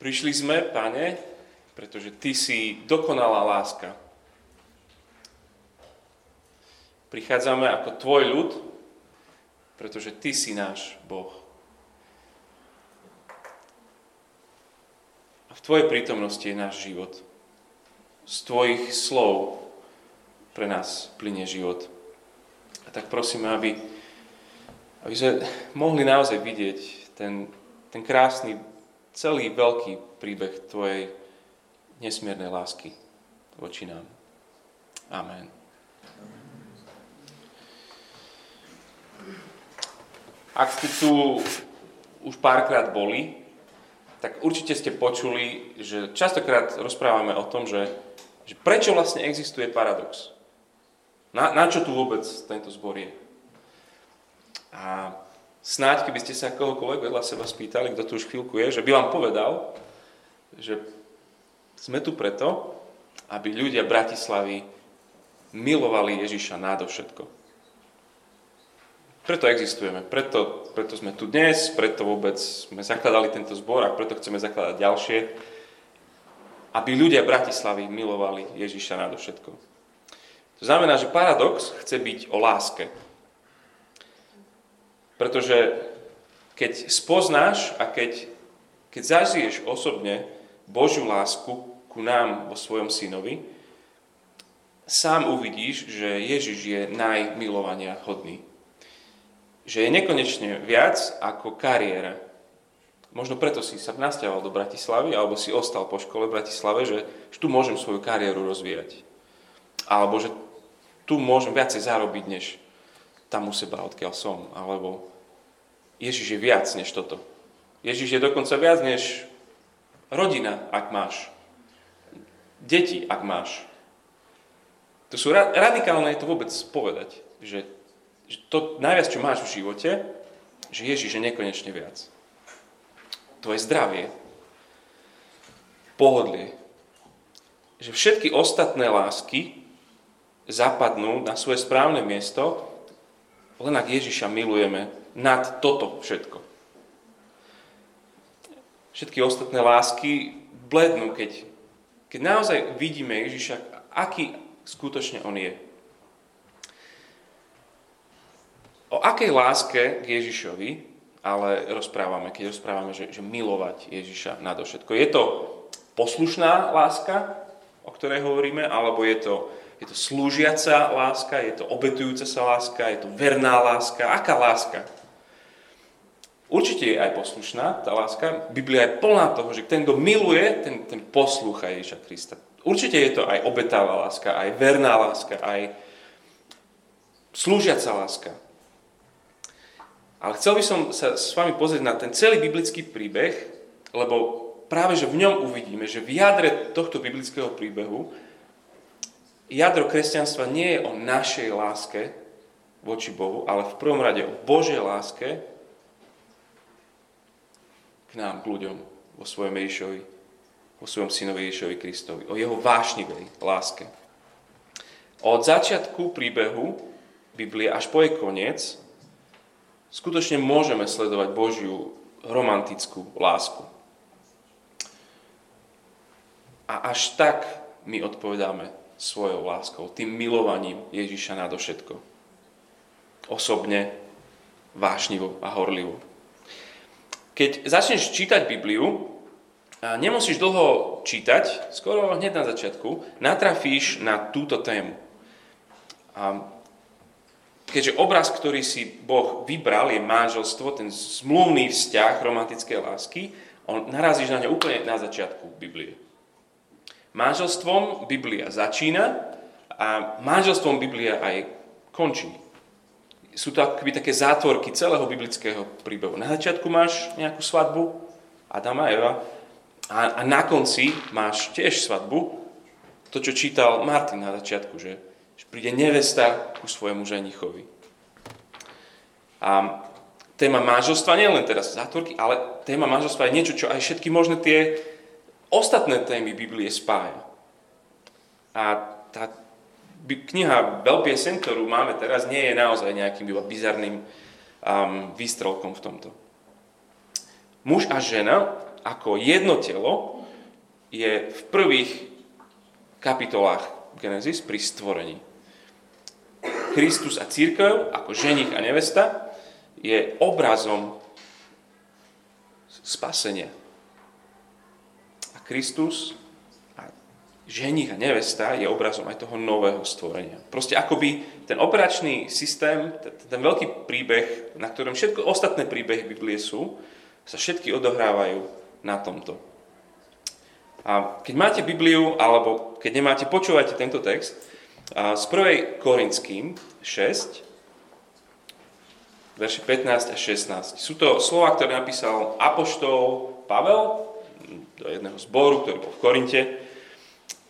Prišli sme, Pane, pretože Ty si dokonalá láska. Prichádzame ako Tvoj ľud, pretože Ty si náš Boh. A v Tvojej prítomnosti je náš život. Z Tvojich slov pre nás plinie život. A tak prosíme, aby, aby sme mohli naozaj vidieť ten, ten krásny, celý veľký príbeh Tvojej nesmiernej lásky voči nám. Amen. Ak ste tu už párkrát boli, tak určite ste počuli, že častokrát rozprávame o tom, že, že prečo vlastne existuje paradox. Na, na čo tu vôbec tento zbor je? A snáď, keby ste sa kohokoľvek vedľa seba spýtali, kto tu už chvíľku je, že by vám povedal, že sme tu preto, aby ľudia Bratislavy milovali Ježiša nádovšetko. Preto existujeme, preto, preto sme tu dnes, preto vôbec sme zakladali tento zbor a preto chceme zakladať ďalšie, aby ľudia Bratislavy milovali Ježiša nadovšetko. To znamená, že paradox chce byť o láske. Pretože keď spoznáš a keď, keď zažiješ osobne Božiu lásku ku nám vo svojom synovi, sám uvidíš, že Ježiš je najmilovania hodný že je nekonečne viac ako kariéra. Možno preto si sa nasťahoval do Bratislavy, alebo si ostal po škole v Bratislave, že, že tu môžem svoju kariéru rozvíjať. Alebo že tu môžem viacej zarobiť, než tam u seba, odkiaľ som. Alebo Ježiš je viac než toto. Ježiš je dokonca viac než rodina, ak máš. Deti, ak máš. To sú radikálne je to vôbec povedať, že že to najviac, čo máš v živote, že Ježiš je nekonečne viac. Tvoje zdravie, pohodlie, že všetky ostatné lásky zapadnú na svoje správne miesto, len ak Ježiša milujeme nad toto všetko. Všetky ostatné lásky blednú, keď, keď naozaj vidíme Ježiša, aký skutočne On je. O akej láske k Ježišovi ale rozprávame, keď rozprávame, že, že milovať Ježiša nadovšetko. Je to poslušná láska, o ktorej hovoríme, alebo je to, je to slúžiaca láska, je to obetujúca sa láska, je to verná láska. Aká láska? Určite je aj poslušná tá láska. Biblia je plná toho, že ten, kto miluje, ten, ten poslúcha Ježiša Krista. Určite je to aj obetává láska, aj verná láska, aj slúžiaca láska. Ale chcel by som sa s vami pozrieť na ten celý biblický príbeh, lebo práve že v ňom uvidíme, že v jadre tohto biblického príbehu jadro kresťanstva nie je o našej láske voči Bohu, ale v prvom rade o Božej láske k nám, k ľuďom, vo svojom Ježišovi, vo svojom synovi Ježišovi Kristovi, o jeho vášnivej láske. Od začiatku príbehu Biblie až po jej koniec skutočne môžeme sledovať Božiu romantickú lásku. A až tak my odpovedáme svojou láskou, tým milovaním Ježiša nadovšetko. Osobne, vášnivo a horlivo. Keď začneš čítať Bibliu, nemusíš dlho čítať, skoro hneď na začiatku, natrafíš na túto tému. A keďže obraz, ktorý si Boh vybral, je manželstvo, ten zmluvný vzťah romantickej lásky, on narazíš na ňo úplne na začiatku Biblie. Manželstvom Biblia začína a manželstvom Biblia aj končí. Sú to akoby také zátvorky celého biblického príbehu. Na začiatku máš nejakú svadbu, Adama a Eva, a, a na konci máš tiež svadbu, to, čo čítal Martin na začiatku, že že príde nevesta ku svojmu ženichovi. A téma manželstva nie je len teraz zátvorky, ale téma manželstva je niečo, čo aj všetky možné tie ostatné témy Biblie spája. A tá kniha Veľpiesen, ktorú máme teraz, nie je naozaj nejakým iba bizarným um, výstrelkom v tomto. Muž a žena ako jedno telo je v prvých kapitolách Genesis pri stvorení. Kristus a církev ako ženich a nevesta je obrazom spasenia. A Kristus ženich a nevesta je obrazom aj toho nového stvorenia. Proste akoby ten operačný systém, ten veľký príbeh, na ktorom všetko ostatné príbehy Biblie sú, sa všetky odohrávajú na tomto. A keď máte Bibliu, alebo keď nemáte, počúvajte tento text z 1. Korinským 6, verše 15 a 16. Sú to slova, ktoré napísal apoštol Pavel do jedného zboru, ktorý bol v Korinte.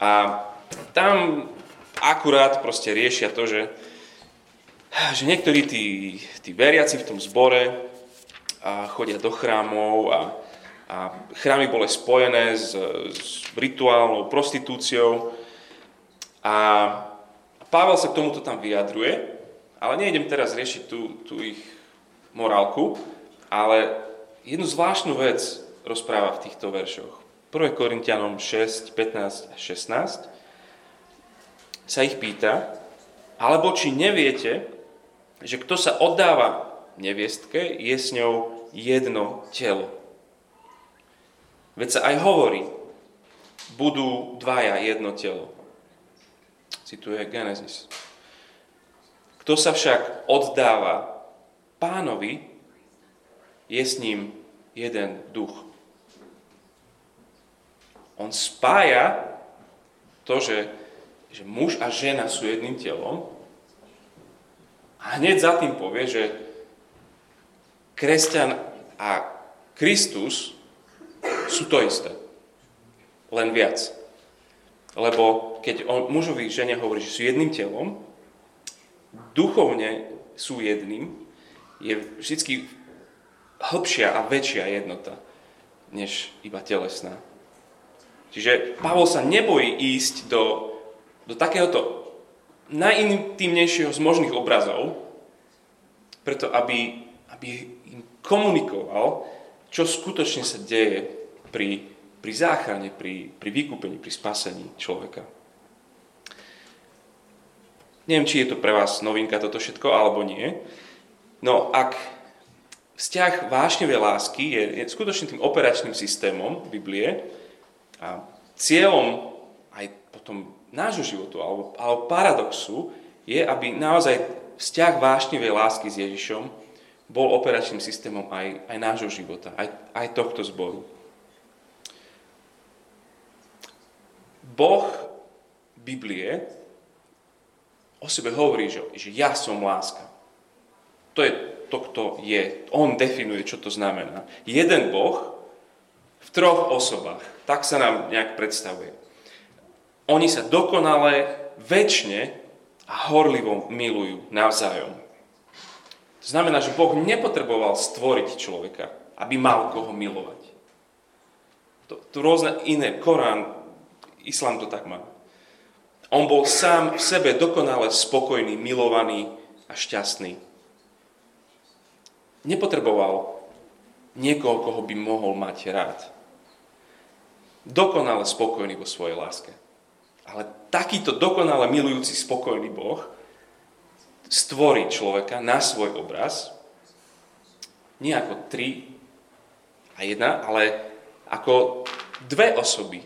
A tam akurát proste riešia to, že, že niektorí tí, tí veriaci v tom zbore a chodia do chrámov a, a chrámy boli spojené s, s rituálnou prostitúciou a Pavel sa k tomuto tam vyjadruje, ale nejdem teraz riešiť tú, tú ich morálku, ale jednu zvláštnu vec rozpráva v týchto veršoch. 1. Korintianom 6, 15 a 16 sa ich pýta, alebo či neviete, že kto sa oddáva neviestke, je s ňou jedno telo. Veď sa aj hovorí, budú dvaja jedno telo. Cituje Genesis. Kto sa však oddáva pánovi, je s ním jeden duch. On spája to, že, že muž a žena sú jedným telom a hneď za tým povie, že kresťan a Kristus sú to isté. Len viac. Lebo keď on mužovi žene hovorí, že sú jedným telom, duchovne sú jedným, je vždy hĺbšia a väčšia jednota, než iba telesná. Čiže Pavol sa nebojí ísť do, do takéhoto najintimnejšieho z možných obrazov, preto aby, aby komunikoval, čo skutočne sa deje pri, pri záchrane, pri, pri vykúpení, pri spasení človeka. Neviem, či je to pre vás novinka toto všetko, alebo nie. No ak vzťah vášnevej lásky je, je skutočne tým operačným systémom Biblie a cieľom aj potom nášho životu alebo, alebo paradoxu je, aby naozaj vzťah vášnevej lásky s Ježišom bol operačným systémom aj, aj nášho života, aj, aj tohto zboru. Boh Biblie o sebe hovorí, že, že ja som láska. To je to, kto je. On definuje, čo to znamená. Jeden Boh v troch osobách. Tak sa nám nejak predstavuje. Oni sa dokonale, väčšine a horlivo milujú navzájom. To znamená, že Boh nepotreboval stvoriť človeka, aby mal koho milovať. To, to rôzne iné, Korán, Islám to tak má. On bol sám v sebe dokonale spokojný, milovaný a šťastný. Nepotreboval niekoho, koho by mohol mať rád. Dokonale spokojný vo svojej láske. Ale takýto dokonale milujúci spokojný Boh stvorí človeka na svoj obraz, nie ako tri a jedna, ale ako dve osoby,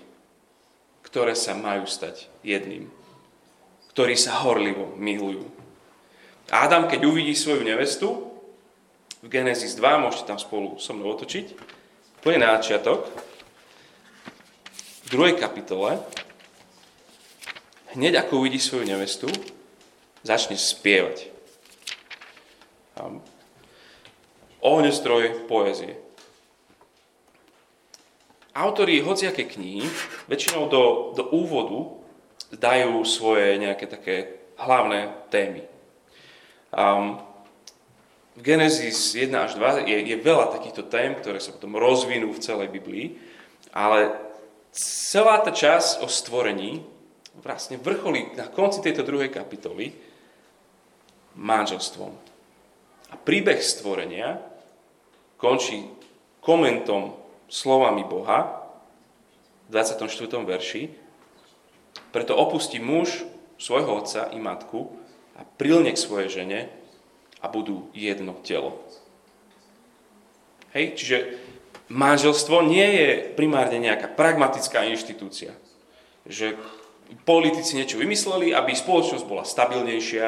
ktoré sa majú stať jedným, ktorí sa horlivo milujú. Adam, keď uvidí svoju nevestu, v Genesis 2, môžete tam spolu so mnou otočiť, je na začiatok, v druhej kapitole, hneď ako uvidí svoju nevestu, začneš spievať. Ohňostroj poezie. Autori hociaké knihy väčšinou do, do úvodu dajú svoje nejaké také hlavné témy. Um, v Genesis 1 až 2 je, je veľa takýchto tém, ktoré sa potom rozvinú v celej Biblii, ale celá tá časť o stvorení vlastne vrcholí na konci tejto druhej kapitoly manželstvom. A príbeh stvorenia končí komentom slovami Boha v 24. verši, preto opustí muž svojho otca i matku a prilne k svojej žene a budú jedno telo. Hej, čiže manželstvo nie je primárne nejaká pragmatická inštitúcia. Že politici niečo vymysleli, aby spoločnosť bola stabilnejšia,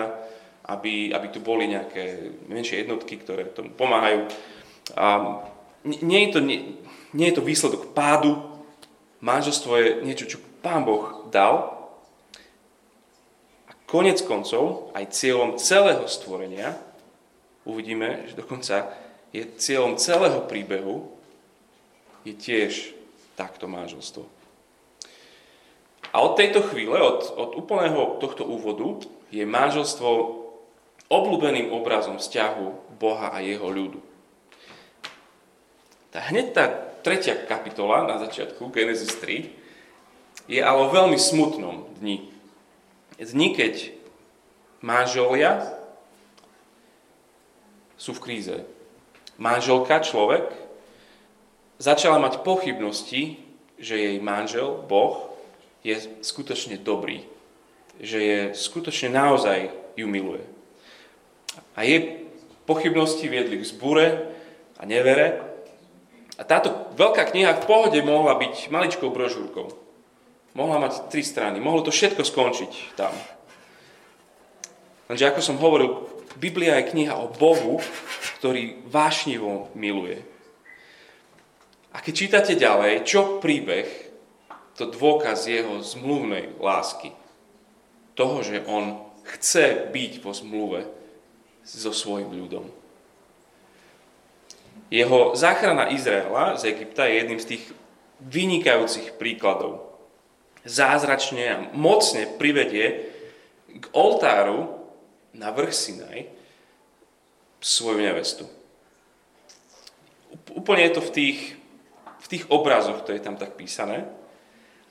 aby, aby tu boli nejaké menšie jednotky, ktoré tomu pomáhajú. A nie, je to, nie, nie je to výsledok pádu. Manželstvo je niečo, čo Pán Boh dal. A konec koncov, aj cieľom celého stvorenia, uvidíme, že dokonca je cieľom celého príbehu, je tiež takto manželstvo. A od tejto chvíle, od, od úplného tohto úvodu, je manželstvo obľúbeným obrazom vzťahu Boha a jeho ľudu. Tá, hneď tá tretia kapitola na začiatku, Genesis 3, je ale o veľmi smutnom dni. Dni, keď manželia sú v kríze. Manželka, človek, začala mať pochybnosti, že jej manžel, Boh, je skutočne dobrý. Že je skutočne naozaj ju miluje. A jej pochybnosti viedli k zbure a nevere. A táto veľká kniha v pohode mohla byť maličkou brožúrkou. Mohla mať tri strany. Mohlo to všetko skončiť tam. Lenže ako som hovoril, Biblia je kniha o Bohu, ktorý vášnivo miluje. A keď čítate ďalej, čo príbeh, to dôkaz jeho zmluvnej lásky. Toho, že on chce byť vo zmluve so svojim ľudom. Jeho záchrana Izraela z Egypta je jedným z tých vynikajúcich príkladov. Zázračne a mocne privedie k oltáru na vrch Sinaj svoju nevestu. Úplne je to v tých, v tých obrazoch, to je tam tak písané.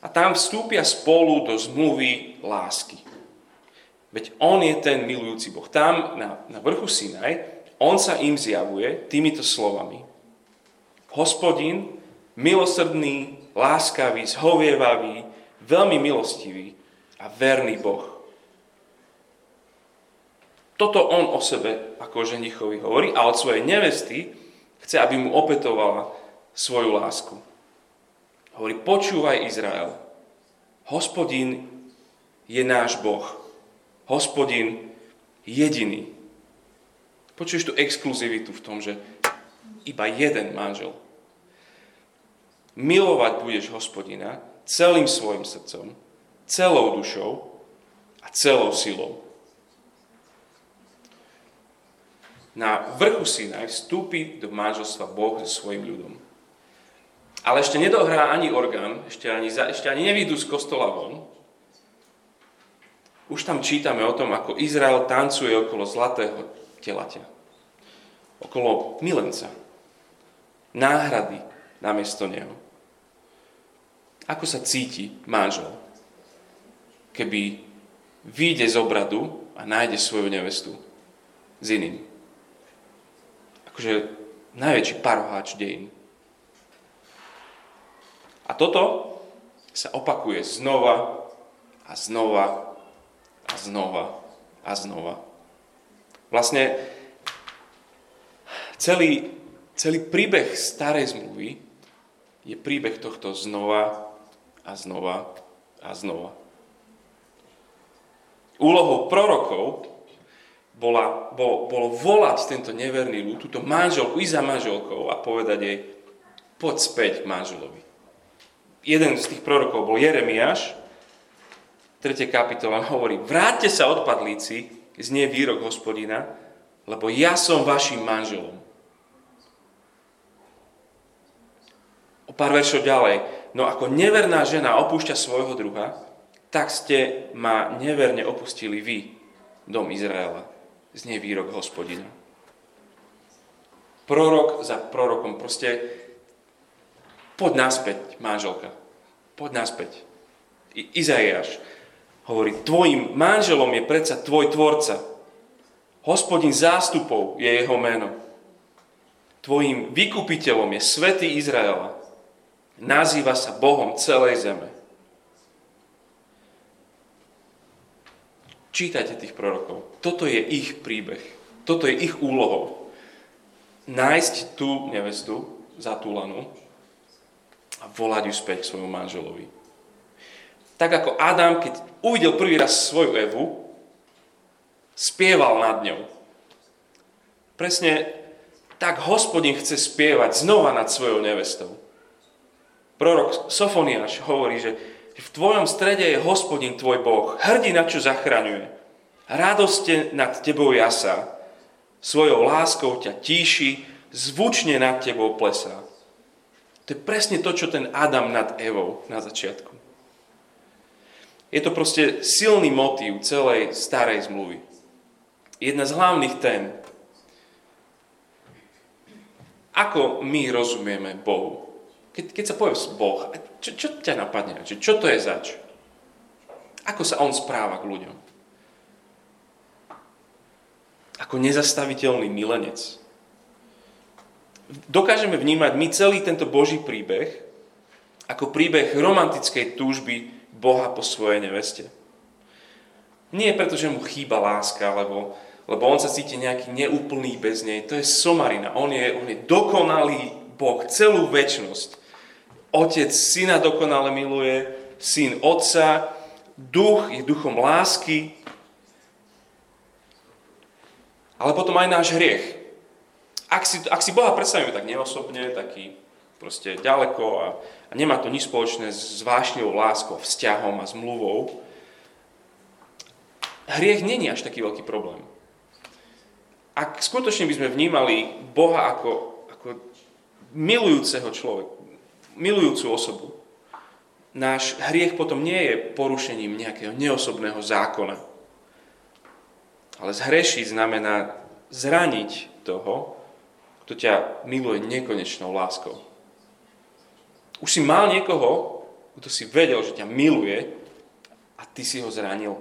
A tam vstúpia spolu do zmluvy lásky. Veď on je ten milujúci Boh. Tam na, na vrchu Sinaj, on sa im zjavuje týmito slovami. Hospodin, milosrdný, láskavý, zhovievavý, veľmi milostivý a verný Boh. Toto on o sebe ako ženichovi hovorí a od svojej nevesty chce, aby mu opetovala svoju lásku. Hovorí, počúvaj Izrael, hospodin je náš Boh. Hospodin jediný. Počuješ tú exkluzivitu v tom, že iba jeden manžel. Milovať budeš hospodina celým svojim srdcom, celou dušou a celou silou. Na vrchu Sinaj vstúpi do manželstva Boh so svojim ľudom. Ale ešte nedohrá ani orgán, ešte ani, ešte ani nevídu z kostola von, už tam čítame o tom, ako Izrael tancuje okolo zlatého telaťa. Okolo milenca. Náhrady namiesto neho. Ako sa cíti manžel, keby vyjde z obradu a nájde svoju nevestu s iným. Akože najväčší paroháč dejín. A toto sa opakuje znova a znova a znova a znova. Vlastne celý, celý príbeh starej zmluvy je príbeh tohto znova a znova a znova. Úlohou prorokov bola, bol, bolo volať tento neverný ľud, túto manželku i za manželkou a povedať jej, poď späť k manželovi. Jeden z tých prorokov bol Jeremiáš, 3. kapitola hovorí, vráťte sa odpadlíci, znie výrok hospodina, lebo ja som vašim manželom. O pár veršov ďalej, no ako neverná žena opúšťa svojho druha, tak ste ma neverne opustili vy, dom Izraela. Znie výrok hospodina. Prorok za prorokom, proste poď naspäť, manželka. Poď naspäť. I- Izaiáš, Hovorí, tvojim manželom je predsa tvoj tvorca. Hospodin zástupov je jeho meno. Tvojim vykupiteľom je svätý Izraela. Nazýva sa Bohom celej zeme. Čítajte tých prorokov. Toto je ich príbeh. Toto je ich úlohou. Nájsť tú nevestu zatúlanú a volať ju späť svojmu manželovi. Tak ako Adam, keď uvidel prvý raz svoju Evu, spieval nad ňou. Presne tak hospodin chce spievať znova nad svojou nevestou. Prorok Sofoniáš hovorí, že v tvojom strede je hospodin tvoj Boh, hrdina, čo zachraňuje. Radoste nad tebou jasa, svojou láskou ťa tíši, zvučne nad tebou plesá. To je presne to, čo ten Adam nad Evou na začiatku. Je to proste silný motív celej starej zmluvy. Jedna z hlavných tém. Ako my rozumieme Bohu? Keď, keď sa povie Boh, čo, čo ťa napadne? Čo to je zač? Ako sa On správa k ľuďom? Ako nezastaviteľný milenec. Dokážeme vnímať my celý tento Boží príbeh ako príbeh romantickej túžby Boha po svojej neveste. Nie preto, že mu chýba láska, lebo, lebo on sa cíti nejaký neúplný bez nej. To je somarina. On je, on je dokonalý Boh celú väčnosť. Otec syna dokonale miluje, syn otca, duch je duchom lásky, ale potom aj náš hriech. Ak si, ak si Boha predstavíme tak neosobne, taký proste ďaleko a, a nemá to nič spoločné s vášňou láskou, vzťahom a zmluvou, hriech není až taký veľký problém. Ak skutočne by sme vnímali Boha ako, ako milujúceho človeka, milujúcu osobu, náš hriech potom nie je porušením nejakého neosobného zákona. Ale zhrešiť znamená zraniť toho, kto ťa miluje nekonečnou láskou. Už si mal niekoho, kto si vedel, že ťa miluje a ty si ho zranil.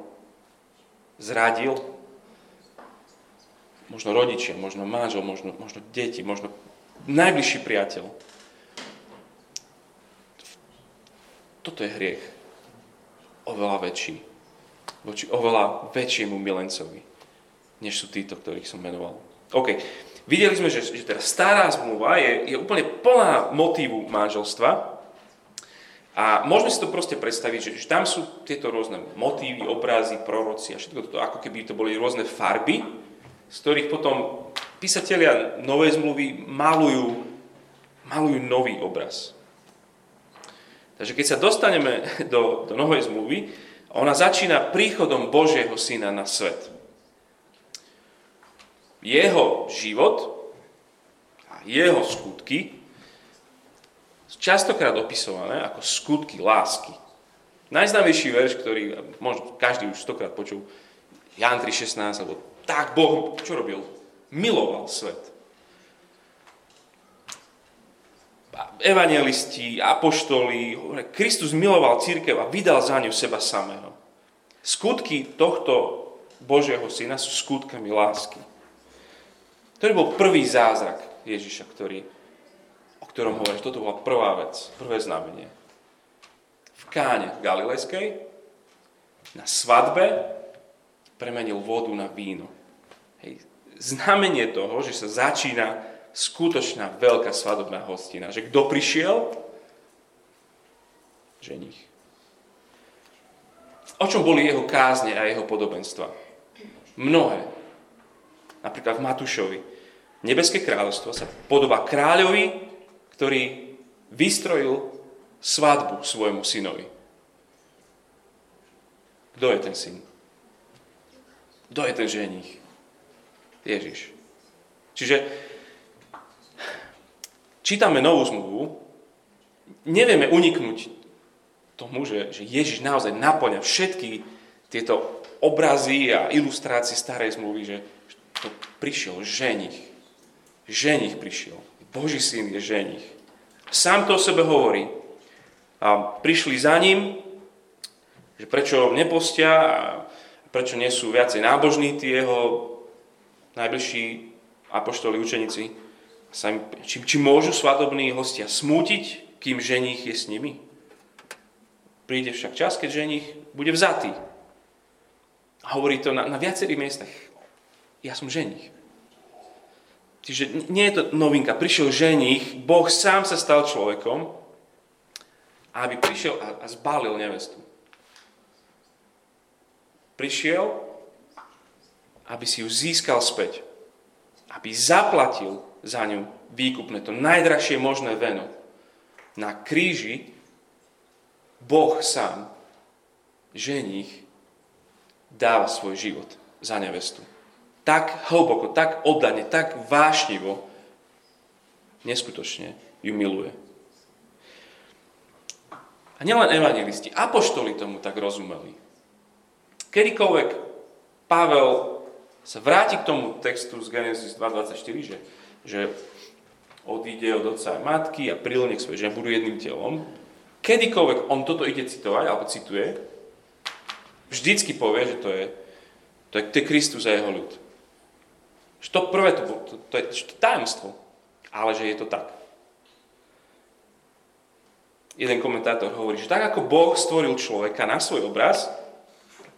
Zradil. Možno rodičia, možno manžel, možno, možno deti, možno najbližší priateľ. Toto je hriech. Oveľa väčší. Voči oveľa väčšiemu milencovi, než sú títo, ktorých som menoval. OK. Videli sme, že, že teda stará zmluva je, je úplne plná motívu manželstva. A môžeme si to proste predstaviť, že, že tam sú tieto rôzne motívy, obrazy, proroci a všetko toto, ako keby to boli rôzne farby, z ktorých potom písatelia novej zmluvy malujú, malujú nový obraz. Takže keď sa dostaneme do, do novej zmluvy, ona začína príchodom Božieho syna na svet jeho život a jeho skutky častokrát opisované ako skutky lásky. Najznámejší verš, ktorý možno každý už stokrát počul, Jan 3.16, alebo tak Boh, čo robil? Miloval svet. Evangelisti, apoštoli, Kristus miloval církev a vydal za ňu seba samého. Skutky tohto Božieho syna sú skutkami lásky. To bol prvý zázrak Ježiša, ktorý, o ktorom hovorí, že toto bola prvá vec, prvé znamenie. V káne Galilejskej na svadbe premenil vodu na víno. Hej. Znamenie toho, že sa začína skutočná veľká svadobná hostina. Že kto prišiel? Ženich. O čom boli jeho kázne a jeho podobenstva? Mnohé napríklad v Matúšovi. Nebeské kráľovstvo sa podobá kráľovi, ktorý vystrojil svadbu svojmu synovi. Kto je ten syn? Kto je ten ženich? Ježiš. Čiže čítame novú zmluvu, nevieme uniknúť tomu, že, že Ježiš naozaj naplňa všetky tieto obrazy a ilustrácie starej zmluvy, že to prišiel ženich. Ženich prišiel. Boží syn je ženich. Sám to o sebe hovorí. A prišli za ním, že prečo nepostia a prečo nie sú viacej nábožní tí jeho najbližší apoštoli, učeníci. Či, či môžu svadobní hostia smútiť, kým ženích je s nimi. Príde však čas, keď ženích bude vzatý. A hovorí to na, na viacerých miestach. Ja som ženích. Čiže nie je to novinka. Prišiel ženích, Boh sám sa stal človekom, aby prišiel a, a zbalil nevestu. Prišiel, aby si ju získal späť. Aby zaplatil za ňu výkupné, to najdrahšie možné veno. Na kríži Boh sám, ženích, dáva svoj život za nevestu tak hlboko, tak oddane, tak vášnivo, neskutočne ju miluje. A nielen evangelisti, apoštoli tomu tak rozumeli. Kedykoľvek Pavel sa vráti k tomu textu z Genesis 2.24, že, že odíde od otca a matky a prilne k svojej žene, budú jedným telom, kedykoľvek on toto ide citovať, alebo cituje, vždycky povie, že to je, to je, to je Kristus a jeho ľud. Že to prvé, to, to, to, je, to tajemstvo, ale že je to tak. Jeden komentátor hovorí, že tak ako Boh stvoril človeka na svoj obraz,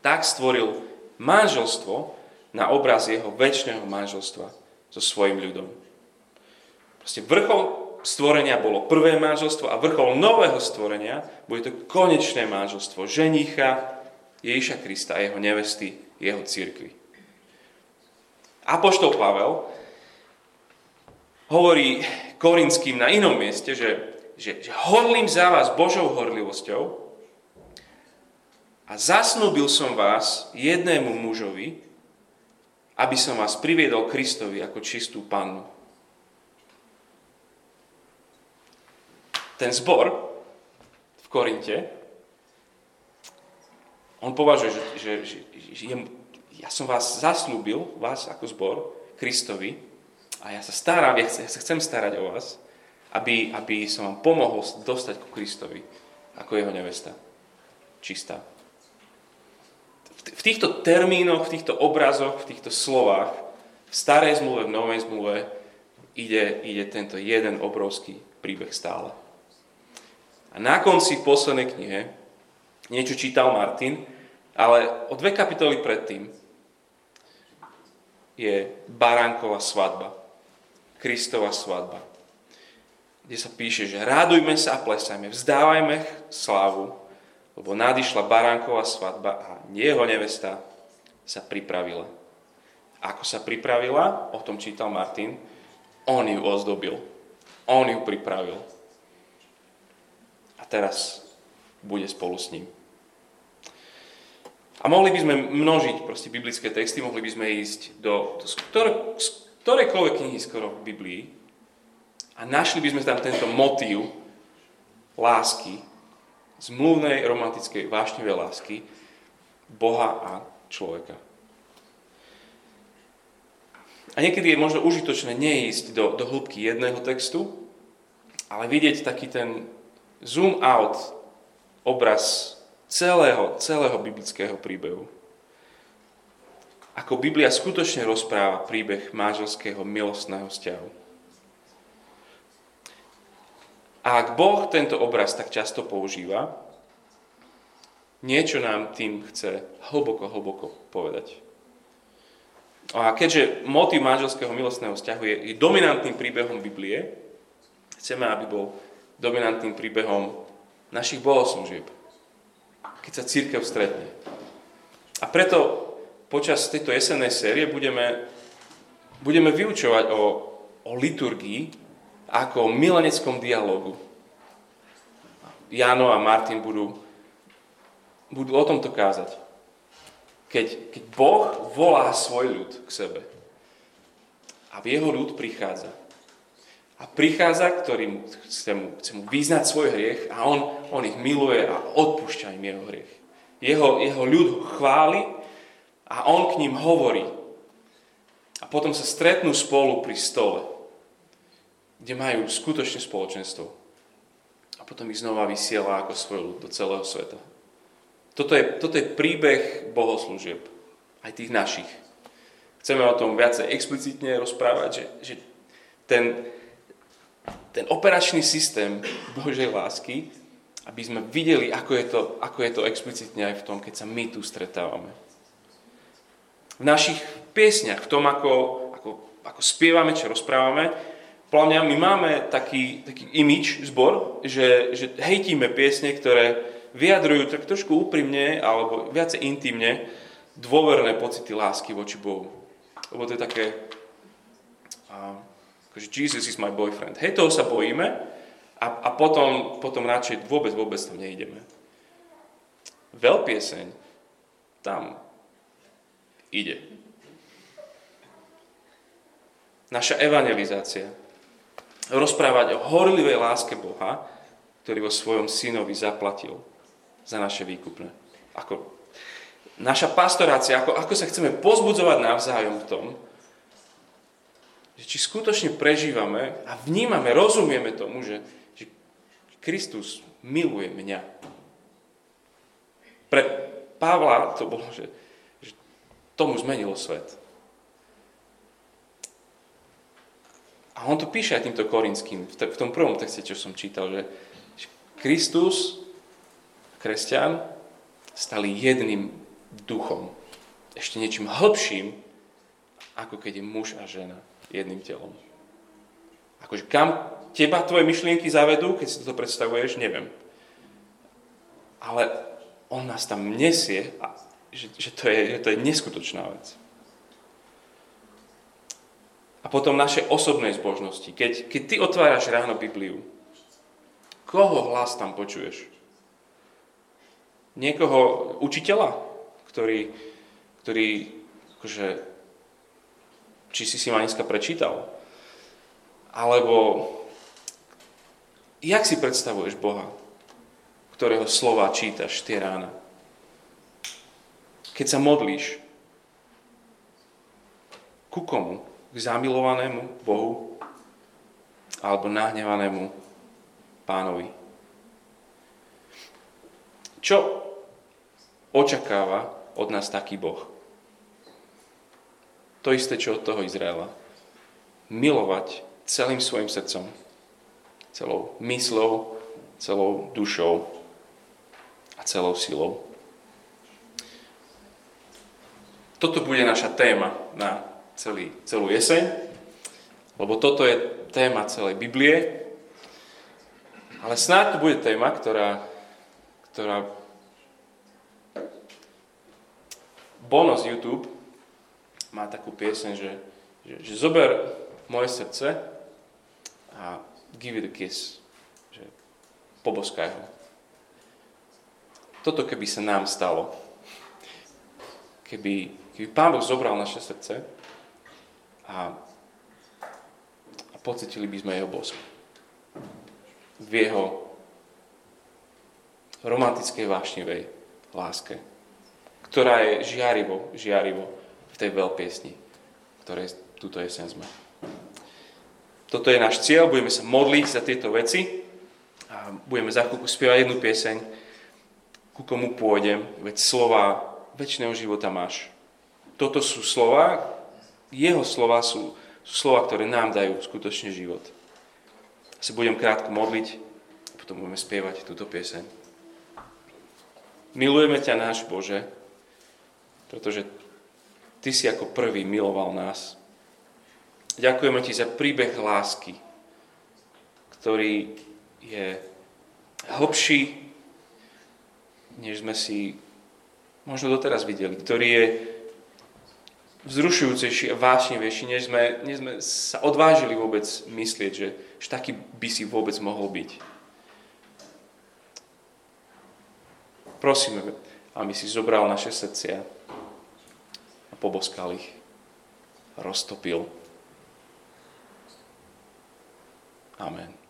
tak stvoril manželstvo na obraz jeho väčšného manželstva so svojim ľudom. Proste vrchol stvorenia bolo prvé manželstvo a vrchol nového stvorenia bude to konečné manželstvo ženicha Ježiša Krista a jeho nevesty, jeho církvy. Apoštol Pavel hovorí Korinským na inom mieste, že, že, že horlím za vás Božou horlivosťou a zasnúbil som vás jednému mužovi, aby som vás priviedol Kristovi ako čistú pannu. Ten zbor v Korinte, on považuje, že, že, že, že ja som vás zaslúbil, vás ako zbor, Kristovi, a ja sa starám, ja, sa chcem starať o vás, aby, aby som vám pomohol dostať ku Kristovi, ako jeho nevesta. Čistá. V týchto termínoch, v týchto obrazoch, v týchto slovách, v starej zmluve, v novej zmluve, ide, ide tento jeden obrovský príbeh stále. A na konci poslednej knihe, niečo čítal Martin, ale o dve kapitoly predtým, je baránková svadba. Kristova svadba. Kde sa píše, že rádujme sa a plesajme, vzdávajme slávu, lebo nadišla baránková svadba a jeho nevesta sa pripravila. Ako sa pripravila, o tom čítal Martin, on ju ozdobil. On ju pripravil. A teraz bude spolu s ním. A mohli by sme množiť proste biblické texty, mohli by sme ísť do, do ktoré, ktorejkoľvek knihy skoro v Biblii a našli by sme tam tento motív lásky, zmluvnej, romantickej, vášnivej lásky Boha a človeka. A niekedy je možno užitočné neísť do, do hĺbky jedného textu, ale vidieť taký ten zoom out obraz celého, celého biblického príbehu. Ako Biblia skutočne rozpráva príbeh manželského milostného vzťahu. A ak Boh tento obraz tak často používa, niečo nám tým chce hlboko, hlboko povedať. A keďže motiv manželského milostného vzťahu je, je dominantným príbehom Biblie, chceme, aby bol dominantným príbehom našich bohoslúžieb keď sa církev stretne. A preto počas tejto jesennej série budeme, budeme vyučovať o, o liturgii ako o mileneckom dialogu. Jano a Martin budú, budú o tomto kázať. Keď, keď Boh volá svoj ľud k sebe a v jeho ľud prichádza. A prichádza, ktorý chce mu, chce mu vyznať svoj hriech a on, on ich miluje a odpúšťa im jeho hriech. Jeho, jeho ľud ho chváli a on k ním hovorí. A potom sa stretnú spolu pri stole, kde majú skutočne spoločenstvo. A potom ich znova vysiela ako svoj ľud do celého sveta. Toto je, toto je príbeh bohoslúžieb, aj tých našich. Chceme o tom viacej explicitne rozprávať, že, že ten, ten operačný systém Božej lásky, aby sme videli, ako je, to, ako je to explicitne aj v tom, keď sa my tu stretávame. V našich piesniach, v tom, ako, ako, ako spievame, čo rozprávame, podľa my máme taký, taký imič, zbor, že, že hejtíme piesne, ktoré vyjadrujú tak trošku úprimne alebo viacej intimne dôverné pocity lásky voči Bohu. Lebo to je také, uh, akože Jesus is my boyfriend. Hej, toho sa bojíme, a, a potom, potom radšej vôbec, vôbec tam neideme. Veľpieseň tam ide. Naša evangelizácia. Rozprávať o horlivej láske Boha, ktorý vo svojom synovi zaplatil za naše výkupné. Ako naša pastorácia, ako, ako sa chceme pozbudzovať navzájom v tom, že či skutočne prežívame a vnímame, rozumieme tomu, že Kristus miluje mňa. Pre Pavla to bolo, že, že tomu zmenilo svet. A on to píše aj týmto korinským, v tom prvom texte, čo som čítal, že Kristus, kresťan, stali jedným duchom. Ešte niečím hĺbším, ako keď je muž a žena jedným telom. Akože kam teba tvoje myšlienky zavedú, keď si to predstavuješ, neviem. Ale on nás tam nesie že, že, to, je, že to je neskutočná vec. A potom naše osobnej zbožnosti. Keď, keď ty otváraš ráno Bibliu, koho hlas tam počuješ? Niekoho učiteľa, ktorý, ktorý akože, či si si ma dneska prečítal? Alebo Jak si predstavuješ Boha, ktorého slova čítaš tie rána? Keď sa modlíš, ku komu? K zamilovanému Bohu alebo nahnevanému pánovi? Čo očakáva od nás taký Boh? To isté, čo od toho Izraela. Milovať celým svojim srdcom, celou myslou, celou dušou a celou silou. Toto bude naša téma na celý, celú jeseň, lebo toto je téma celej Biblie, ale snáď to bude téma, ktorá, ktorá Bono z YouTube má takú pieseň, že, že, že zober moje srdce a give it a kiss. Že poboskaj ho. Toto keby sa nám stalo, keby, keby Pán Boh zobral naše srdce a, a pocitili by sme jeho bosk v jeho romantickej vášnivej láske, ktorá je žiarivo, žiarivo v tej veľpiesni, ktorej túto jesen sme. Toto je náš cieľ, budeme sa modliť za tieto veci a budeme za chvíľku spievať jednu pieseň, ku komu pôjdem, veď slova väčšného života máš. Toto sú slova, jeho slova sú, sú slova, ktoré nám dajú skutočne život. Sa budem krátko modliť a potom budeme spievať túto pieseň. Milujeme ťa, náš Bože, pretože Ty si ako prvý miloval nás. Ďakujeme ti za príbeh lásky, ktorý je hlbší, než sme si možno doteraz videli, ktorý je vzrušujúcejší a vášnivejší, než sme, než sme sa odvážili vôbec myslieť, že, že taký by si vôbec mohol byť. Prosíme, aby si zobral naše srdcia a poboskal ich, roztopil. Amen.